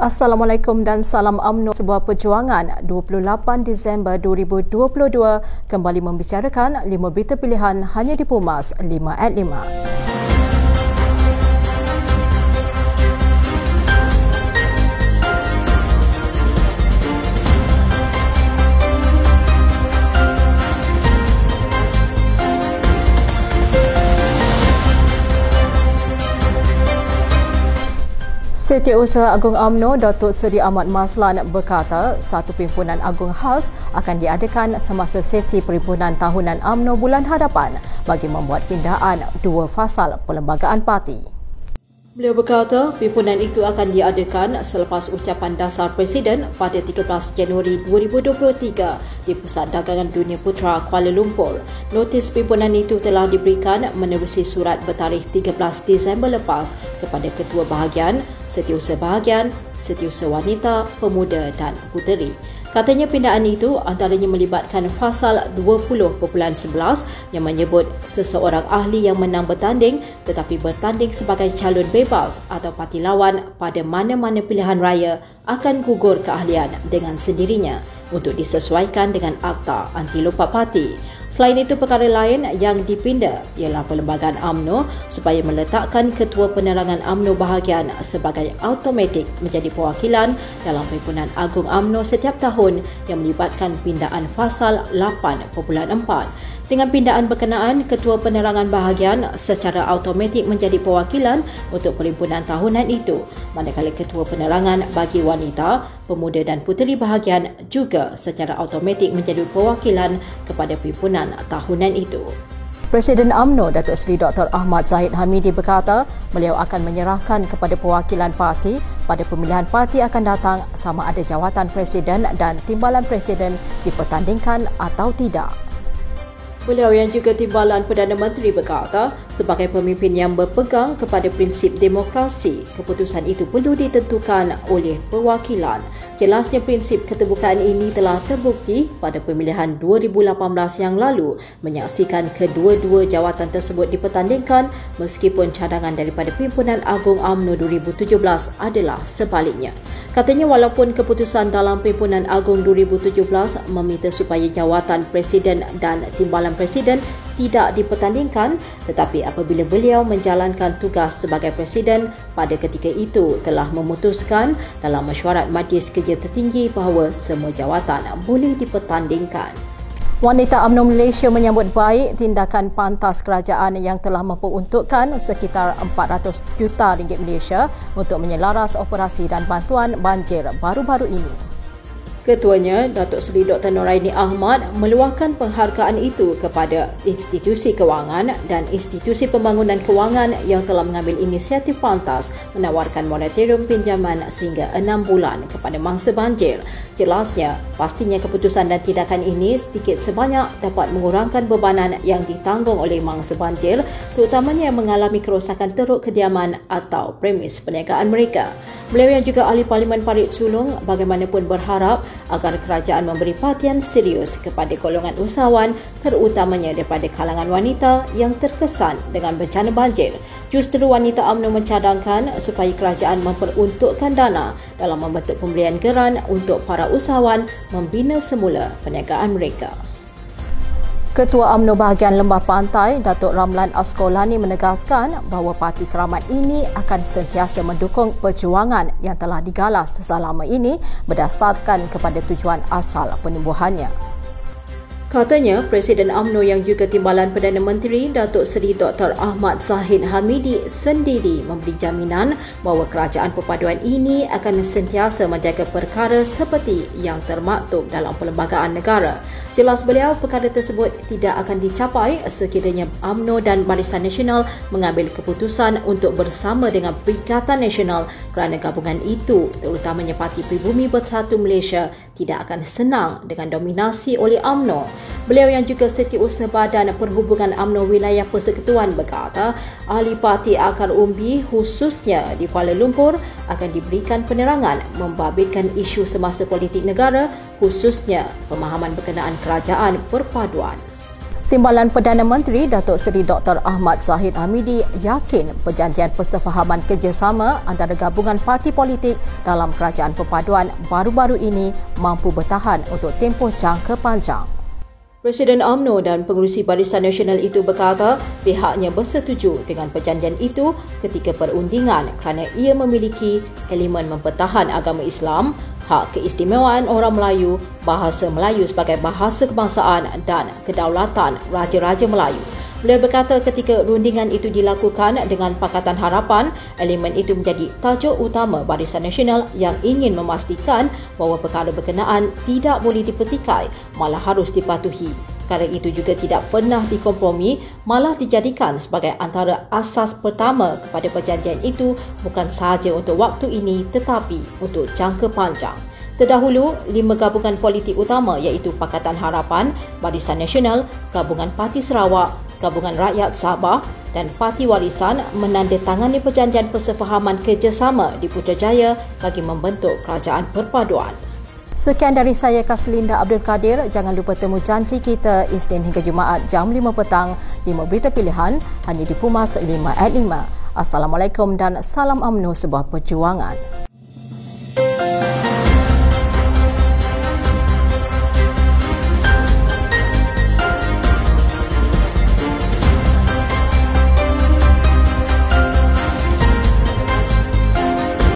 Assalamualaikum dan salam UMNO sebuah perjuangan 28 Disember 2022 kembali membicarakan 5 berita pilihan hanya di Pumas 5 at 5. Setiausaha Agung AMNO Datuk Seri Ahmad Maslan berkata satu perhimpunan agung khas akan diadakan semasa sesi perhimpunan tahunan AMNO bulan hadapan bagi membuat pindaan dua fasal perlembagaan parti. Beliau berkata, perhimpunan itu akan diadakan selepas ucapan dasar Presiden pada 13 Januari 2023 di Pusat Dagangan Dunia Putra Kuala Lumpur. Notis perhimpunan itu telah diberikan menerusi surat bertarikh 13 Disember lepas kepada Ketua Bahagian, Setiausaha Bahagian, Setiausaha Wanita, Pemuda dan Puteri. Katanya pindaan itu antaranya melibatkan fasal 20.11 yang menyebut seseorang ahli yang menang bertanding tetapi bertanding sebagai calon bebas atau parti lawan pada mana-mana pilihan raya akan gugur keahlian dengan sendirinya untuk disesuaikan dengan Akta Anti Lupa Parti. Selain itu, perkara lain yang dipinda ialah perlembagaan AMNO supaya meletakkan Ketua Penerangan AMNO bahagian sebagai automatik menjadi perwakilan dalam Perhimpunan Agung AMNO setiap tahun yang melibatkan pindaan fasal 8.4. Dengan pindaan berkenaan, Ketua Penerangan Bahagian secara automatik menjadi perwakilan untuk perhimpunan tahunan itu, manakala Ketua Penerangan bagi wanita, pemuda dan puteri bahagian juga secara automatik menjadi perwakilan kepada perhimpunan tahunan itu. Presiden AMNO Datuk Seri Dr. Ahmad Zahid Hamidi berkata beliau akan menyerahkan kepada perwakilan parti pada pemilihan parti akan datang sama ada jawatan presiden dan timbalan presiden dipertandingkan atau tidak. Beliau yang juga timbalan Perdana Menteri berkata, sebagai pemimpin yang berpegang kepada prinsip demokrasi, keputusan itu perlu ditentukan oleh perwakilan. Jelasnya prinsip keterbukaan ini telah terbukti pada pemilihan 2018 yang lalu menyaksikan kedua-dua jawatan tersebut dipertandingkan meskipun cadangan daripada Pimpinan Agung AMNO 2017 adalah sebaliknya. Katanya walaupun keputusan dalam Pimpinan Agung 2017 meminta supaya jawatan Presiden dan timbalan calon presiden tidak dipertandingkan tetapi apabila beliau menjalankan tugas sebagai presiden pada ketika itu telah memutuskan dalam mesyuarat majlis kerja tertinggi bahawa semua jawatan boleh dipertandingkan. Wanita UMNO Malaysia menyambut baik tindakan pantas kerajaan yang telah memperuntukkan sekitar 400 juta ringgit Malaysia untuk menyelaras operasi dan bantuan banjir baru-baru ini. Ketuanya, Datuk Seri Dr. Noraini Ahmad meluahkan penghargaan itu kepada institusi kewangan dan institusi pembangunan kewangan yang telah mengambil inisiatif pantas menawarkan moratorium pinjaman sehingga enam bulan kepada mangsa banjir. Jelasnya, pastinya keputusan dan tindakan ini sedikit sebanyak dapat mengurangkan bebanan yang ditanggung oleh mangsa banjir terutamanya yang mengalami kerosakan teruk kediaman atau premis perniagaan mereka. Beliau yang juga ahli Parlimen Parit Sulong bagaimanapun berharap agar kerajaan memberi perhatian serius kepada golongan usahawan terutamanya daripada kalangan wanita yang terkesan dengan bencana banjir. Justru wanita UMNO mencadangkan supaya kerajaan memperuntukkan dana dalam membentuk pemberian geran untuk para usahawan membina semula perniagaan mereka. Ketua UMNO bahagian Lembah Pantai, Datuk Ramlan Askolani menegaskan bahawa parti keramat ini akan sentiasa mendukung perjuangan yang telah digalas selama ini berdasarkan kepada tujuan asal penubuhannya. Katanya, Presiden AMNO yang juga timbalan Perdana Menteri Datuk Seri Dr. Ahmad Zahid Hamidi sendiri memberi jaminan bahawa kerajaan perpaduan ini akan sentiasa menjaga perkara seperti yang termaktub dalam perlembagaan negara. Jelas beliau, perkara tersebut tidak akan dicapai sekiranya AMNO dan Barisan Nasional mengambil keputusan untuk bersama dengan Perikatan Nasional kerana gabungan itu, terutamanya Parti Pribumi Bersatu Malaysia, tidak akan senang dengan dominasi oleh AMNO. Beliau yang juga setiausaha Badan Perhubungan UMNO Wilayah Persekutuan berkata, ahli parti akar umbi khususnya di Kuala Lumpur akan diberikan penerangan membabitkan isu semasa politik negara khususnya pemahaman berkenaan kerajaan perpaduan. Timbalan Perdana Menteri Datuk Seri Dr. Ahmad Zahid Hamidi yakin perjanjian persefahaman kerjasama antara gabungan parti politik dalam kerajaan perpaduan baru-baru ini mampu bertahan untuk tempoh jangka panjang. Presiden AMNO dan pengurusi Barisan Nasional itu berkata pihaknya bersetuju dengan perjanjian itu ketika perundingan kerana ia memiliki elemen mempertahan agama Islam, hak keistimewaan orang Melayu, bahasa Melayu sebagai bahasa kebangsaan dan kedaulatan Raja-Raja Melayu. Beliau berkata ketika rundingan itu dilakukan dengan Pakatan Harapan, elemen itu menjadi tajuk utama Barisan Nasional yang ingin memastikan bahawa perkara berkenaan tidak boleh dipetikai, malah harus dipatuhi. Perkara itu juga tidak pernah dikompromi, malah dijadikan sebagai antara asas pertama kepada perjanjian itu bukan sahaja untuk waktu ini tetapi untuk jangka panjang. Terdahulu, lima gabungan politik utama iaitu Pakatan Harapan, Barisan Nasional, Gabungan Parti Sarawak, Gabungan Rakyat Sabah dan Parti Warisan menandatangani perjanjian persefahaman kerjasama di Putrajaya bagi membentuk kerajaan perpaduan. Sekian dari saya Kaslinda Abdul Kadir. Jangan lupa temu janji kita Isnin hingga Jumaat jam 5 petang. 5 berita pilihan hanya di Pumas 5 at 5. Assalamualaikum dan salam UMNO sebuah perjuangan.